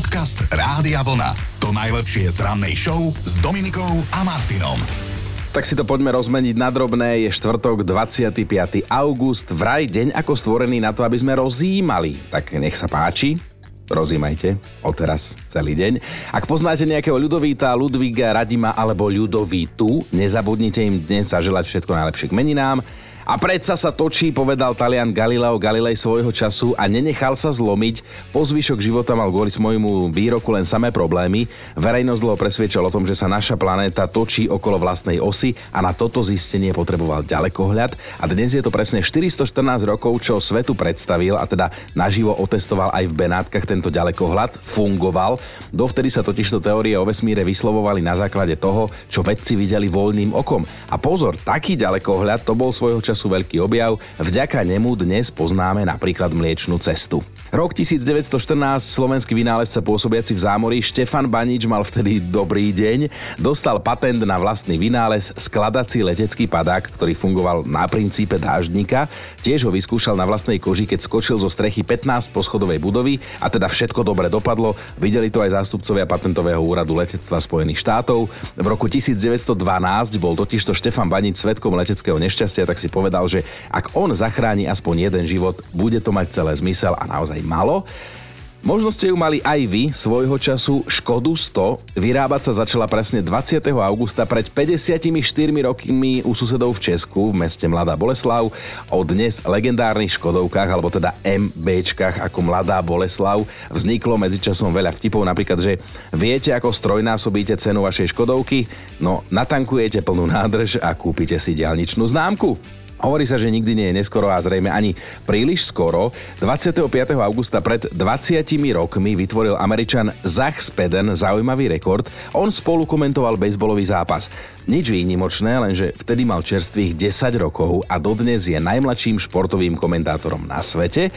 Podcast Rádia Vlna. To najlepšie z rannej show s Dominikou a Martinom. Tak si to poďme rozmeniť na drobné. Je štvrtok, 25. august, vraj deň ako stvorený na to, aby sme rozímali. Tak nech sa páči, rozímajte, odteraz celý deň. Ak poznáte nejakého Ľudovíta, Ludviga, Radima alebo Ľudovítu, nezabudnite im dnes zaželať všetko najlepšie k meninám. A predsa sa točí, povedal Talian Galileo Galilei svojho času a nenechal sa zlomiť. Po zvyšok života mal kvôli svojmu výroku len samé problémy. Verejnosť dlho presviečal o tom, že sa naša planéta točí okolo vlastnej osy a na toto zistenie potreboval ďalekohľad. A dnes je to presne 414 rokov, čo svetu predstavil a teda naživo otestoval aj v Benátkach tento ďalekohľad. Fungoval. Dovtedy sa totižto teórie o vesmíre vyslovovali na základe toho, čo vedci videli voľným okom. A pozor, taký ďalekohľad to bol svojho času času veľký objav, vďaka nemu dnes poznáme napríklad Mliečnú cestu. Rok 1914 slovenský vynálezca pôsobiaci v zámorí Štefan Banič mal vtedy dobrý deň. Dostal patent na vlastný vynález skladací letecký padák, ktorý fungoval na princípe dáždnika. Tiež ho vyskúšal na vlastnej koži, keď skočil zo strechy 15 poschodovej budovy a teda všetko dobre dopadlo. Videli to aj zástupcovia patentového úradu letectva Spojených štátov. V roku 1912 bol totižto Štefan Banič svetkom leteckého nešťastia, tak si povedal, že ak on zachráni aspoň jeden život, bude to mať celé zmysel a naozaj aj malo. Možno ste ju mali aj vy svojho času Škodu 100. Vyrábať sa začala presne 20. augusta pred 54 rokmi u susedov v Česku v meste Mladá Boleslav. O dnes legendárnych Škodovkách, alebo teda MBčkách ako Mladá Boleslav vzniklo medzičasom veľa vtipov, napríklad, že viete, ako strojnásobíte cenu vašej Škodovky? No, natankujete plnú nádrž a kúpite si diálničnú známku. Hovorí sa, že nikdy nie je neskoro a zrejme ani príliš skoro. 25. augusta pred 20 rokmi vytvoril Američan Zach Speden zaujímavý rekord. On spolu komentoval bejsbolový zápas. Nič výnimočné, lenže vtedy mal čerstvých 10 rokov a dodnes je najmladším športovým komentátorom na svete.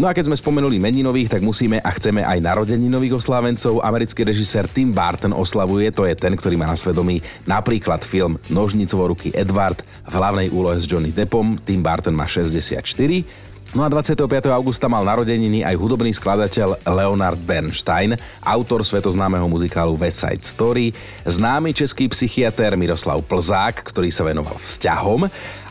No a keď sme spomenuli meninových, tak musíme a chceme aj narodeninových oslávencov. Americký režisér Tim Burton oslavuje, to je ten, ktorý má na svedomí napríklad film Nožnicovo ruky Edward v hlavnej úlohe s Johnny Depp Deppom, Tim Burton má 64. No a 25. augusta mal narodeniny aj hudobný skladateľ Leonard Bernstein, autor svetoznámeho muzikálu West Side Story, známy český psychiatr Miroslav Plzák, ktorý sa venoval vzťahom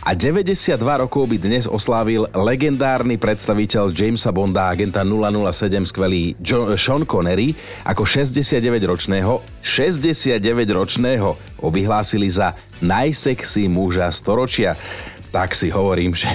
a 92 rokov by dnes oslávil legendárny predstaviteľ Jamesa Bonda agenta 007 skvelý John, Sean Connery ako 69-ročného 69-ročného ho vyhlásili za najsexy muža storočia tak si hovorím, že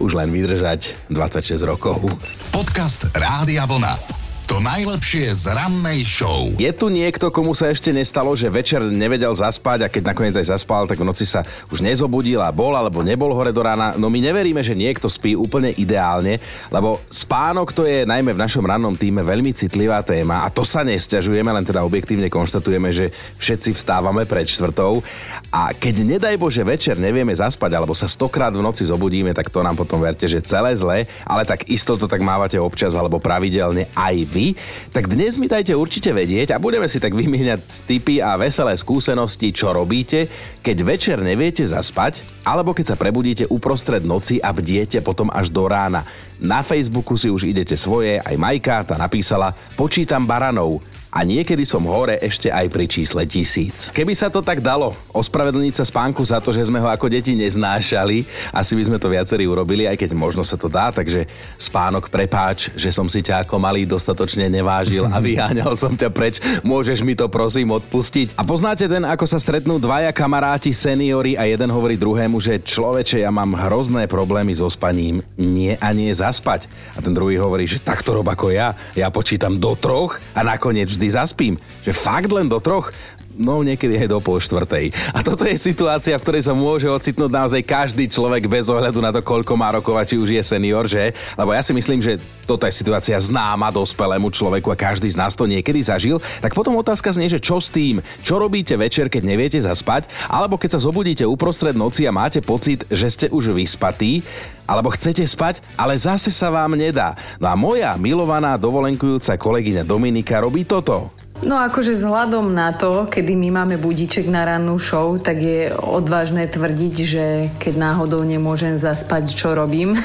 už len vydržať 26 rokov. Podcast Rádia Vlna. To najlepšie z rannej show. Je tu niekto, komu sa ešte nestalo, že večer nevedel zaspať a keď nakoniec aj zaspal, tak v noci sa už nezobudil a bol alebo nebol hore do rána. No my neveríme, že niekto spí úplne ideálne, lebo spánok to je najmä v našom rannom týme veľmi citlivá téma a to sa nesťažujeme, len teda objektívne konštatujeme, že všetci vstávame pred štvrtou a keď nedaj Bože večer nevieme zaspať alebo sa stokrát v noci zobudíme, tak to nám potom verte, že celé zle, ale tak isto to tak mávate občas alebo pravidelne aj vy vy, tak dnes mi dajte určite vedieť a budeme si tak vymieňať tipy a veselé skúsenosti, čo robíte, keď večer neviete zaspať, alebo keď sa prebudíte uprostred noci a bdiete potom až do rána. Na Facebooku si už idete svoje, aj Majka, tá napísala, počítam baranov, a niekedy som hore ešte aj pri čísle tisíc. Keby sa to tak dalo, ospravedlniť sa spánku za to, že sme ho ako deti neznášali, asi by sme to viacerí urobili, aj keď možno sa to dá, takže spánok prepáč, že som si ťa ako malý dostatočne nevážil a vyháňal som ťa preč, môžeš mi to prosím odpustiť. A poznáte ten, ako sa stretnú dvaja kamaráti seniori a jeden hovorí druhému, že človeče, ja mám hrozné problémy so spaním, nie a nie zaspať. A ten druhý hovorí, že takto rob ako ja, ja počítam do troch a nakoniec vždy zaspím. Že fakt len do troch? No niekedy aj do pol štvrtej. A toto je situácia, v ktorej sa môže ocitnúť naozaj každý človek bez ohľadu na to, koľko má rokov a či už je senior, že? Lebo ja si myslím, že toto je situácia známa dospelému človeku a každý z nás to niekedy zažil. Tak potom otázka znie, že čo s tým? Čo robíte večer, keď neviete zaspať? Alebo keď sa zobudíte uprostred noci a máte pocit, že ste už vyspatí? alebo chcete spať, ale zase sa vám nedá. No a moja milovaná dovolenkujúca kolegyňa Dominika robí toto. No akože vzhľadom na to, kedy my máme budíček na rannú show, tak je odvážne tvrdiť, že keď náhodou nemôžem zaspať, čo robím.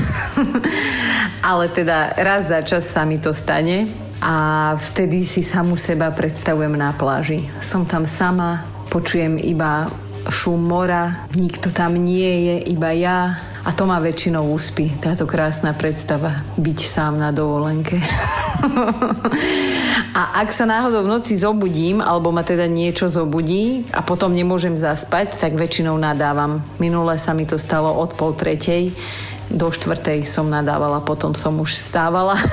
Ale teda raz za čas sa mi to stane a vtedy si samu seba predstavujem na pláži. Som tam sama, počujem iba šum mora, nikto tam nie je, iba ja. A to ma väčšinou úspí, táto krásna predstava, byť sám na dovolenke. a ak sa náhodou v noci zobudím, alebo ma teda niečo zobudí a potom nemôžem zaspať, tak väčšinou nadávam. Minule sa mi to stalo od pol tretej do štvrtej som nadávala, potom som už stávala.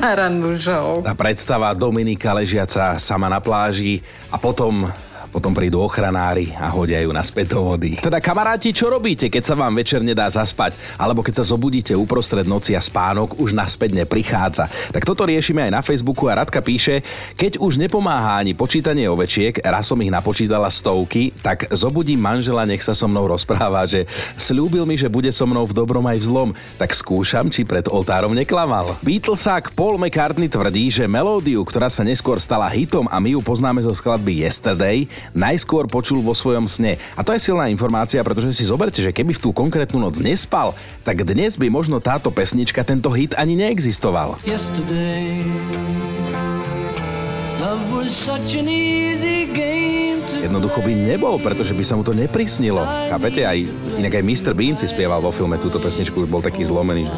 na rannú show. Tá predstava Dominika ležiaca sama na pláži a potom potom prídu ochranári a hodia ju naspäť do vody. Teda kamaráti, čo robíte, keď sa vám večer nedá zaspať? Alebo keď sa zobudíte uprostred noci a spánok už naspäť neprichádza? Tak toto riešime aj na Facebooku a Radka píše, keď už nepomáha ani počítanie ovečiek, raz som ich napočítala stovky, tak zobudím manžela, nech sa so mnou rozpráva, že slúbil mi, že bude so mnou v dobrom aj v zlom, tak skúšam, či pred oltárom neklamal. Beatlesák Paul McCartney tvrdí, že melódiu, ktorá sa neskôr stala hitom a my ju poznáme zo skladby Yesterday, najskôr počul vo svojom sne. A to je silná informácia, pretože si zoberte, že keby v tú konkrétnu noc nespal, tak dnes by možno táto pesnička, tento hit ani neexistoval. Yesterday, jednoducho by nebol, pretože by sa mu to neprisnilo. Chápete? Aj, inak aj Mr. Bean si spieval vo filme túto pesničku, bol taký zlomený, že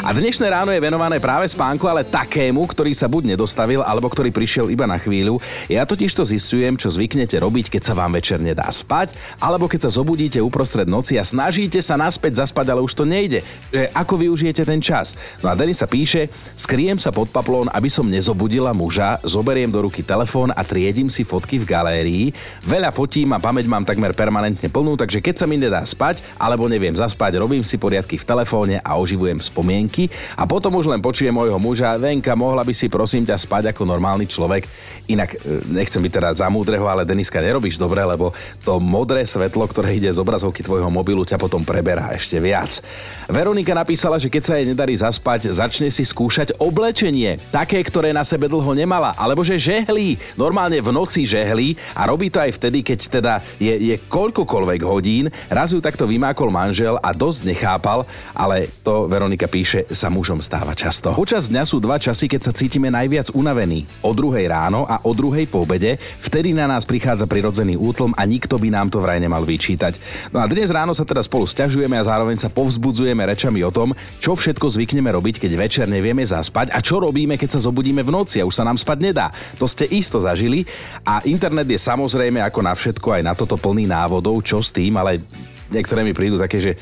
A dnešné ráno je venované práve spánku, ale takému, ktorý sa buď nedostavil, alebo ktorý prišiel iba na chvíľu. Ja totiž to zistujem, čo zvyknete robiť, keď sa vám večer nedá spať, alebo keď sa zobudíte uprostred noci a snažíte sa naspäť zaspať, ale už to nejde. Že ako využijete ten čas? No a Denis sa píše, skriem sa pod paplón, aby som nezobudila muža, zoberiem do ruky telefón a triedím si fotky v galérii. Veľa fotím a pamäť mám takmer permanentne plnú, takže keď sa mi nedá spať alebo neviem zaspať, robím si poriadky v telefóne a oživujem spomienky a potom už len počujem môjho muža, Venka, mohla by si prosím ťa spať ako normálny človek. Inak e, nechcem byť teda za múdreho, ale Deniska, nerobíš dobre, lebo to modré svetlo, ktoré ide z obrazovky tvojho mobilu, ťa potom preberá ešte viac. Veronika napísala, že keď sa jej nedarí zaspať, začne si skúšať oblečenie, také, ktoré na sebe dlho nemala, alebo že žehlí. Normálne v noci žehlí a robí to aj vtedy, keď teda je, je koľkokoľvek hodín. Raz ju takto vymákol manžel a dosť nechápal, ale to Veronika píše, sa mužom stáva často. Počas dňa sú dva časy, keď sa cítime najviac unavení. O druhej ráno a o druhej po obede, vtedy na nás prichádza prirodzený útlm a nikto by nám to vraj nemal vyčítať. No a dnes ráno sa teda spolu stiažujeme a zároveň sa povzbudzujeme rečami o tom, čo všetko zvykneme robiť, keď večer nevieme zaspať a čo robíme, keď sa zobudíme v noci a už sa nám spať nedá. To ste isto zažili a internet je samozrejme ako na všetko aj na toto plný návodov, čo s tým, ale niektoré mi prídu také, že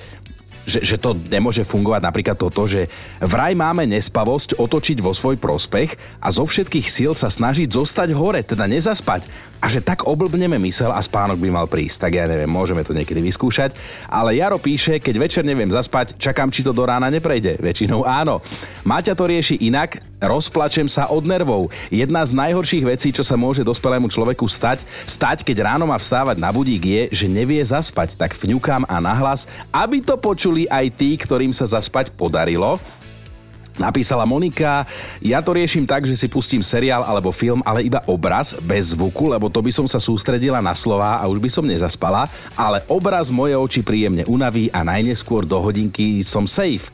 že, že to nemôže fungovať napríklad toto, že vraj máme nespavosť otočiť vo svoj prospech a zo všetkých síl sa snažiť zostať hore, teda nezaspať. A že tak oblbneme mysel a spánok by mal prísť. Tak ja neviem, môžeme to niekedy vyskúšať. Ale Jaro píše, keď večer neviem zaspať, čakám, či to do rána neprejde. Väčšinou áno. Maťa to rieši inak, rozplačem sa od nervov. Jedna z najhorších vecí, čo sa môže dospelému človeku stať, stať, keď ráno má vstávať na budík, je, že nevie zaspať. Tak vňukám a nahlas, aby to počuli aj tí, ktorým sa zaspať podarilo. Napísala Monika, ja to riešim tak, že si pustím seriál alebo film, ale iba obraz, bez zvuku, lebo to by som sa sústredila na slova a už by som nezaspala, ale obraz moje oči príjemne unaví a najneskôr do hodinky som safe.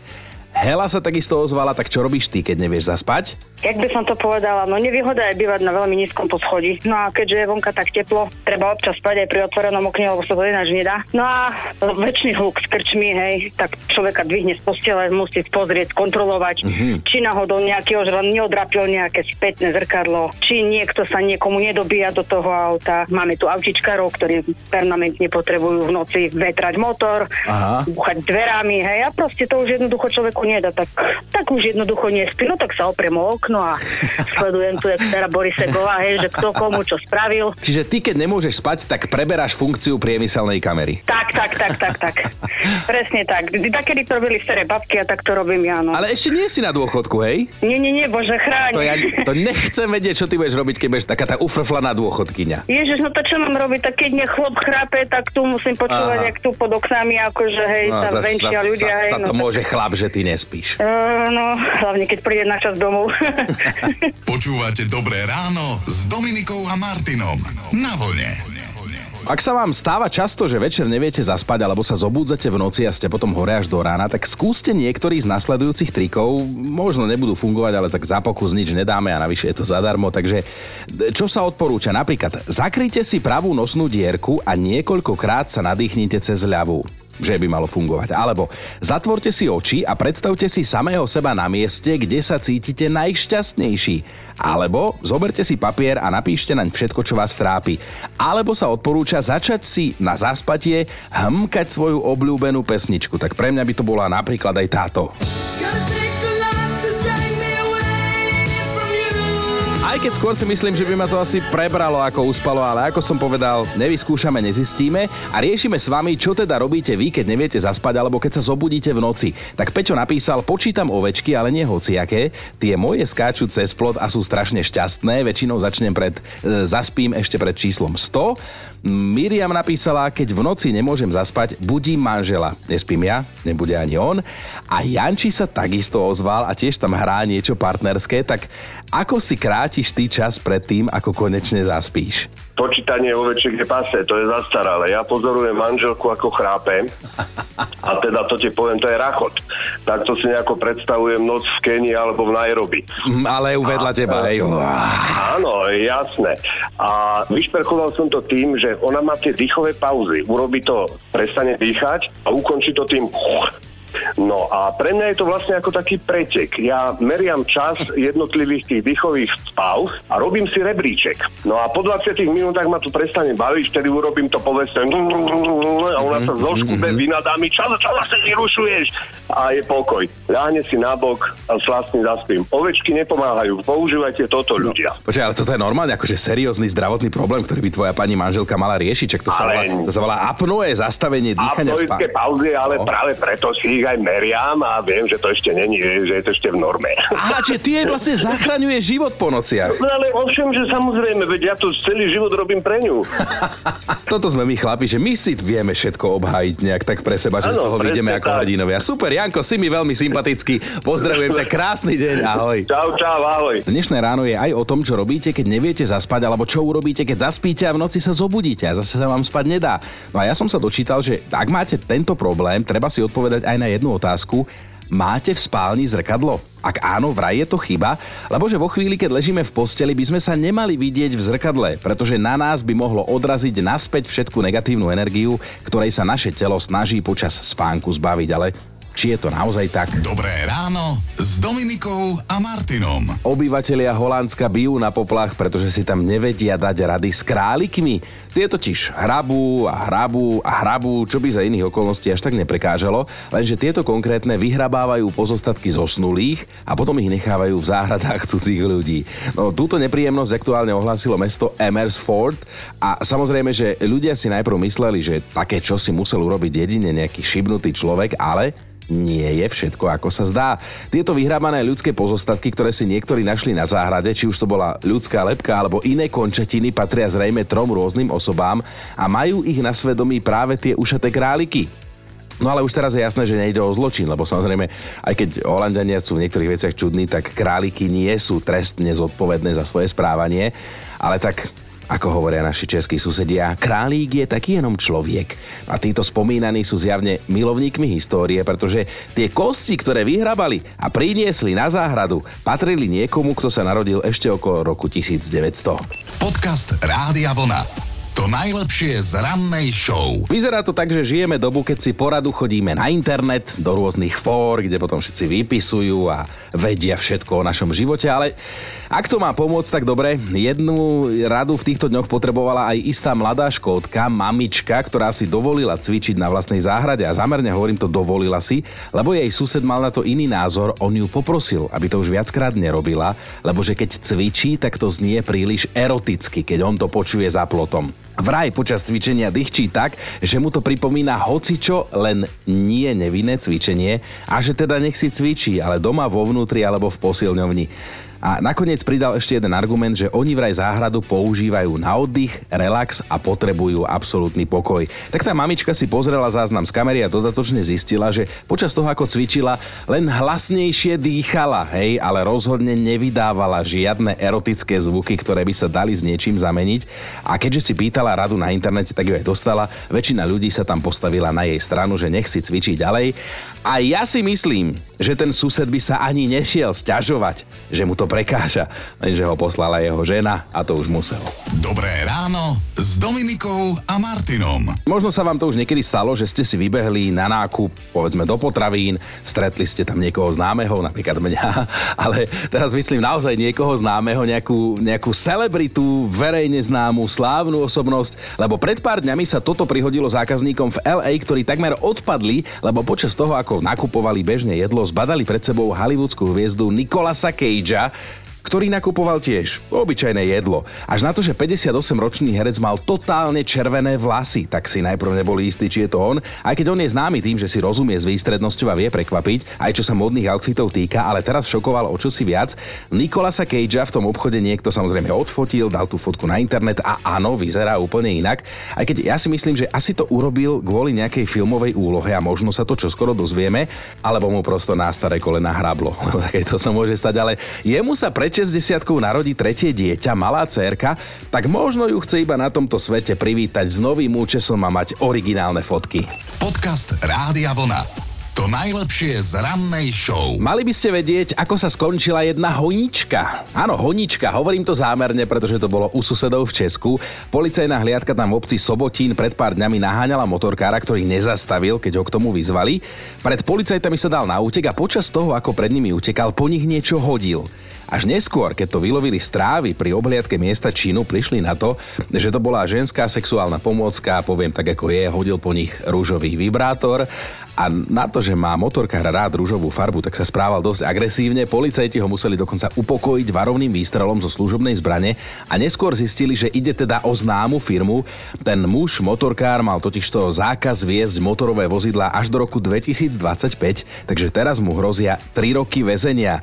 Hela sa takisto ozvala, tak čo robíš ty, keď nevieš zaspať? Jak by som to povedala, no nevýhoda je bývať na veľmi nízkom poschodí. No a keďže je vonka tak teplo, treba občas spať aj pri otvorenom okne, lebo sa to ináč nedá. No a väčší hluk s krčmi, hej, tak človeka dvihne z postele, musí pozrieť, kontrolovať, mm-hmm. či náhodou nejaký ožran neodrapil nejaké spätné zrkadlo, či niekto sa niekomu nedobíja do toho auta. Máme tu autičkarov, ktorí permanentne potrebujú v noci vetrať motor, Aha. buchať dverami, hej, a proste to už jednoducho človeku nedá, tak, tak už jednoducho nespí, no tak sa opriem o okno okno a sledujem tu, jak stará Borisegová, hej, že kto komu čo spravil. Čiže ty, keď nemôžeš spať, tak preberáš funkciu priemyselnej kamery. Tak, tak, tak, tak, tak. Presne tak. Takedy to robili staré babky a tak to robím ja, no. Ale ešte nie si na dôchodku, hej? Nie, nie, nie, bože, chráň. To, ja, to nechcem vedieť, čo ty budeš robiť, keď budeš taká tá ufrflaná dôchodkyňa. Ježiš, no to čo mám robiť? Tak keď nech chlop chrápe, tak tu musím počúvať, Aha. jak tu pod oknami, akože hej, no, tam venčia ľudia. Zas, hej, sa no, to tak... môže chlap, že ty nespíš. Uh, no, hlavne keď príde na čas domov. Počúvate Dobré ráno s Dominikou a Martinom. Na vlne. Ak sa vám stáva často, že večer neviete zaspať alebo sa zobúdzate v noci a ste potom hore až do rána, tak skúste niektorý z nasledujúcich trikov. Možno nebudú fungovať, ale tak za pokus nič nedáme a navyše je to zadarmo. Takže čo sa odporúča? Napríklad zakryte si pravú nosnú dierku a niekoľkokrát sa nadýchnite cez ľavú že by malo fungovať. Alebo zatvorte si oči a predstavte si samého seba na mieste, kde sa cítite najšťastnejší. Alebo zoberte si papier a napíšte naň všetko, čo vás trápi. Alebo sa odporúča začať si na zaspatie hmkať svoju obľúbenú pesničku. Tak pre mňa by to bola napríklad aj táto. Aj keď skôr si myslím, že by ma to asi prebralo ako uspalo, ale ako som povedal, nevyskúšame, nezistíme a riešime s vami, čo teda robíte vy, keď neviete zaspať alebo keď sa zobudíte v noci. Tak Peťo napísal, počítam ovečky, ale nie hociaké. Tie moje skáču cez plot a sú strašne šťastné. Väčšinou začnem pred, e, zaspím ešte pred číslom 100. Miriam napísala, keď v noci nemôžem zaspať, budím manžela. Nespím ja, nebude ani on. A Janči sa takisto ozval a tiež tam hrá niečo partnerské, tak ako si krátiš ty čas pred tým, ako konečne zaspíš? Počítanie ovečiek je pase, to je zastaralé. Ja pozorujem manželku, ako chrápe. A teda to ti poviem, to je rachot. Takto si nejako predstavujem noc v Kenii alebo v Nairobi. Mm, ale uvedla a, teba, hej. Áno, jasné. A vyšperchoval som to tým, že ona má tie dýchové pauzy. Urobí to, prestane dýchať a ukončí to tým No a pre mňa je to vlastne ako taký pretek. Ja meriam čas jednotlivých tých dýchových pauz a robím si rebríček. No a po 20 minútach ma tu prestane baviť, vtedy urobím to povedzme a ona sa zoškube, vynadá mi, čo, čo sa vyrušuješ? A je pokoj. Ľahne si nabok a slastne zaspím. Ovečky nepomáhajú, používajte toto no, ľudia. Počkaj, ale toto je normálne akože seriózny zdravotný problém, ktorý by tvoja pani manželka mala riešiť, čak to, sa volá, to sa volá apnoe, zastavenie dýchania. Apnoické pauzy, ale no. práve preto si ich aj meriam a viem, že to ešte není, že je to ešte v norme. Aha, čiže ty vlastne zachraňuje život po nociach. No ale ovšem, že samozrejme, veď ja tu celý život robím pre ňu. Toto sme my chlapi, že my si vieme všetko obhájiť nejak tak pre seba, že ano, z toho vyjdeme ako hrdinovia. Super, Janko, si mi veľmi sympatický. Pozdravujem ťa, krásny deň, ahoj. Čau, čau, ahoj. Dnešné ráno je aj o tom, čo robíte, keď neviete zaspať, alebo čo urobíte, keď zaspíte a v noci sa zobudíte a zase sa vám spať nedá. No a ja som sa dočítal, že ak máte tento problém, treba si odpovedať aj na jednu otázku. Máte v spálni zrkadlo? Ak áno, vraj je to chyba, lebo že vo chvíli, keď ležíme v posteli, by sme sa nemali vidieť v zrkadle, pretože na nás by mohlo odraziť naspäť všetku negatívnu energiu, ktorej sa naše telo snaží počas spánku zbaviť, ale či je to naozaj tak? Dobré ráno s Dominikou a Martinom. Obyvatelia Holandska bijú na poplach, pretože si tam nevedia dať rady s králikmi. Tie totiž hrabú a hrabú a hrabú, čo by za iných okolností až tak neprekážalo, lenže tieto konkrétne vyhrabávajú pozostatky zosnulých a potom ich nechávajú v záhradách cudzích ľudí. No túto nepríjemnosť aktuálne ohlásilo mesto Emersford a samozrejme, že ľudia si najprv mysleli, že také čo si musel urobiť jedine nejaký šibnutý človek, ale nie je všetko ako sa zdá. Tieto vyhrábané ľudské pozostatky, ktoré si niektorí našli na záhrade, či už to bola ľudská lepka alebo iné končetiny, patria zrejme trom rôznym osobám a majú ich na svedomí práve tie ušaté králiky. No ale už teraz je jasné, že nejde o zločin, lebo samozrejme, aj keď Holandania sú v niektorých veciach čudní, tak králiky nie sú trestne zodpovedné za svoje správanie, ale tak ako hovoria naši českí susedia, králík je taký jenom človek. A títo spomínaní sú zjavne milovníkmi histórie, pretože tie kosti, ktoré vyhrabali a priniesli na záhradu, patrili niekomu, kto sa narodil ešte okolo roku 1900. Podcast Rádia Vlna. To najlepšie z rannej show. Vyzerá to tak, že žijeme dobu, keď si poradu chodíme na internet, do rôznych fór, kde potom všetci vypisujú a vedia všetko o našom živote, ale ak to má pomôcť, tak dobre. Jednu radu v týchto dňoch potrebovala aj istá mladá škódka, mamička, ktorá si dovolila cvičiť na vlastnej záhrade a zamerne hovorím to dovolila si, lebo jej sused mal na to iný názor, on ju poprosil, aby to už viackrát nerobila, lebo že keď cvičí, tak to znie príliš eroticky, keď on to počuje za plotom. Vraj počas cvičenia dýchčí tak, že mu to pripomína hocičo, len nie nevinné cvičenie a že teda nech si cvičí, ale doma vo vnútri alebo v posilňovni. A nakoniec pridal ešte jeden argument, že oni vraj záhradu používajú na oddych, relax a potrebujú absolútny pokoj. Tak tá mamička si pozrela záznam z kamery a dodatočne zistila, že počas toho, ako cvičila, len hlasnejšie dýchala, hej, ale rozhodne nevydávala žiadne erotické zvuky, ktoré by sa dali s niečím zameniť. A keďže si pýtala radu na internete, tak ju aj dostala. Väčšina ľudí sa tam postavila na jej stranu, že nech si cvičí ďalej. A ja si myslím, že ten sused by sa ani nešiel sťažovať, že mu to prekáža, lenže ho poslala jeho žena a to už musel. Dobré ráno s Dominikou a Martinom. Možno sa vám to už niekedy stalo, že ste si vybehli na nákup, povedzme do potravín, stretli ste tam niekoho známeho, napríklad mňa, ale teraz myslím naozaj niekoho známeho, nejakú, nejakú celebritu, verejne známu, slávnu osobnosť, lebo pred pár dňami sa toto prihodilo zákazníkom v LA, ktorí takmer odpadli, lebo počas toho, ako nakupovali bežne jedlo, zbadali pred sebou hollywoodskú hviezdu Nikolasa Cagea, ktorý nakupoval tiež obyčajné jedlo. Až na to, že 58-ročný herec mal totálne červené vlasy, tak si najprv neboli istí, či je to on, aj keď on je známy tým, že si rozumie s výstrednosťou a vie prekvapiť, aj čo sa modných outfitov týka, ale teraz šokoval o čosi viac. Nikolasa Cagea v tom obchode niekto samozrejme odfotil, dal tú fotku na internet a áno, vyzerá úplne inak. Aj keď ja si myslím, že asi to urobil kvôli nejakej filmovej úlohe a možno sa to čoskoro dozvieme, alebo mu prosto na staré kolena hrablo. to sa môže stať, ale jemu sa pre 60 narodí tretie dieťa, malá cerka, tak možno ju chce iba na tomto svete privítať s novým účesom a mať originálne fotky. Podcast Rádia Vlna. To najlepšie z rannej show. Mali by ste vedieť, ako sa skončila jedna honička. Áno, honička, hovorím to zámerne, pretože to bolo u susedov v Česku. Policajná hliadka tam v obci Sobotín pred pár dňami naháňala motorkára, ktorý nezastavil, keď ho k tomu vyzvali. Pred policajtami sa dal na útek a počas toho, ako pred nimi utekal, po nich niečo hodil. Až neskôr, keď to vylovili strávy pri obhliadke miesta činu, prišli na to, že to bola ženská sexuálna pomôcka, poviem tak ako je, hodil po nich rúžový vibrátor a na to, že má motorkár rád rúžovú farbu, tak sa správal dosť agresívne. Policajti ho museli dokonca upokojiť varovným výstrelom zo služobnej zbrane a neskôr zistili, že ide teda o známu firmu. Ten muž, motorkár, mal totižto zákaz viesť motorové vozidla až do roku 2025, takže teraz mu hrozia 3 roky väzenia.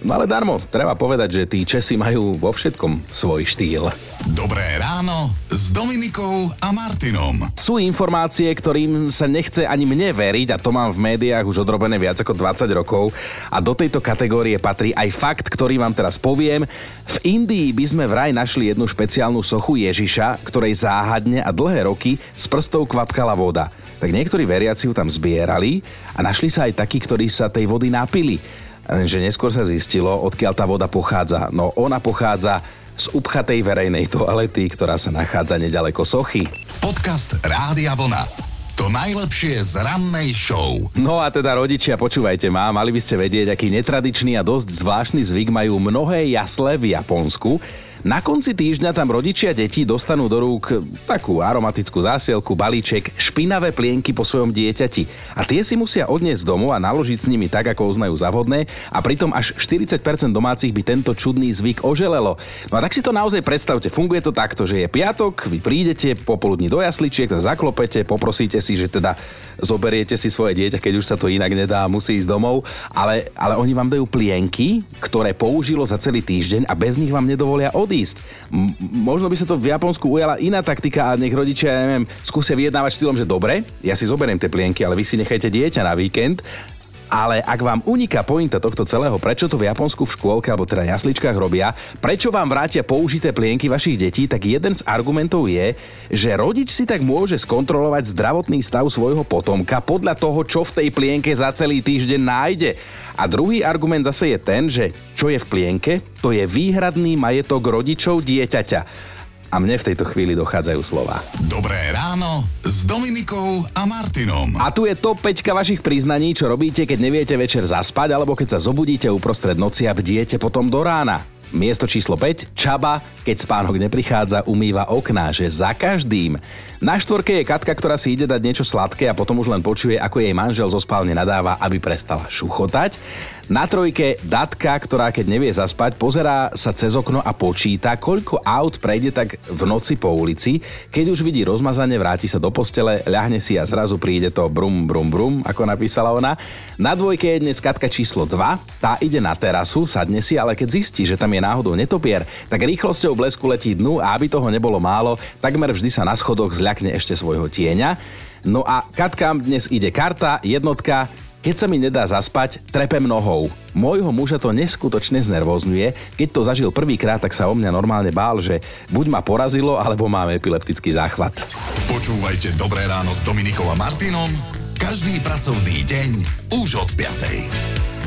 No ale darmo, treba povedať, že tí Česi majú vo všetkom svoj štýl. Dobré ráno s Dominikou a Martinom. Sú informácie, ktorým sa nechce ani mne veriť a to mám v médiách už odrobené viac ako 20 rokov a do tejto kategórie patrí aj fakt, ktorý vám teraz poviem. V Indii by sme vraj našli jednu špeciálnu sochu Ježiša, ktorej záhadne a dlhé roky z prstov kvapkala voda. Tak niektorí veriaci ju tam zbierali a našli sa aj takí, ktorí sa tej vody napili že neskôr sa zistilo, odkiaľ tá voda pochádza. No ona pochádza z upchatej verejnej toalety, ktorá sa nachádza nedaleko sochy. Podcast Rádia Vlna. To najlepšie z rannej show. No a teda rodičia, počúvajte ma, mali by ste vedieť, aký netradičný a dosť zvláštny zvyk majú mnohé jasle v Japonsku. Na konci týždňa tam rodičia detí dostanú do rúk takú aromatickú zásielku, balíček, špinavé plienky po svojom dieťati. A tie si musia odniesť domov a naložiť s nimi tak, ako uznajú za vhodné a pritom až 40% domácich by tento čudný zvyk oželelo. No a tak si to naozaj predstavte, funguje to takto, že je piatok, vy prídete popoludní do jasličiek, tam zaklopete, poprosíte si, že teda zoberiete si svoje dieťa, keď už sa to inak nedá, musí ísť domov, ale, ale oni vám dajú plienky, ktoré použilo za celý týždeň a bez nich vám nedovolia od odísť. M- možno by sa to v Japonsku ujala iná taktika a nech rodičia, ja neviem, skúsia vyjednávať štýlom, že dobre, ja si zoberiem tie plienky, ale vy si nechajte dieťa na víkend ale ak vám uniká pointa tohto celého, prečo to v Japonsku v škôlke alebo teda jasličkách robia, prečo vám vrátia použité plienky vašich detí, tak jeden z argumentov je, že rodič si tak môže skontrolovať zdravotný stav svojho potomka podľa toho, čo v tej plienke za celý týždeň nájde. A druhý argument zase je ten, že čo je v plienke, to je výhradný majetok rodičov dieťaťa. A mne v tejto chvíli dochádzajú slova. Dobré ráno s Dominikou a Martinom. A tu je top 5 vašich priznaní, čo robíte, keď neviete večer zaspať, alebo keď sa zobudíte uprostred noci a bdiete potom do rána. Miesto číslo 5. Čaba, keď spánok neprichádza, umýva okná, že za každým. Na štvorke je Katka, ktorá si ide dať niečo sladké a potom už len počuje, ako jej manžel zo spálne nadáva, aby prestala šuchotať. Na trojke datka, ktorá keď nevie zaspať, pozerá sa cez okno a počíta, koľko aut prejde tak v noci po ulici. Keď už vidí rozmazanie, vráti sa do postele, ľahne si a zrazu príde to brum, brum, brum, ako napísala ona. Na dvojke je dnes Katka číslo 2, tá ide na terasu, sadne si, ale keď zistí, že tam je náhodou netopier, tak rýchlosťou blesku letí dnu a aby toho nebolo málo, takmer vždy sa na schodoch zľakne ešte svojho tieňa. No a Katkám dnes ide karta, jednotka, keď sa mi nedá zaspať, trepem nohou. Môjho muža to neskutočne znervozňuje. Keď to zažil prvýkrát, tak sa o mňa normálne bál, že buď ma porazilo, alebo mám epileptický záchvat. Počúvajte Dobré ráno s Dominikom a Martinom každý pracovný deň už od 5.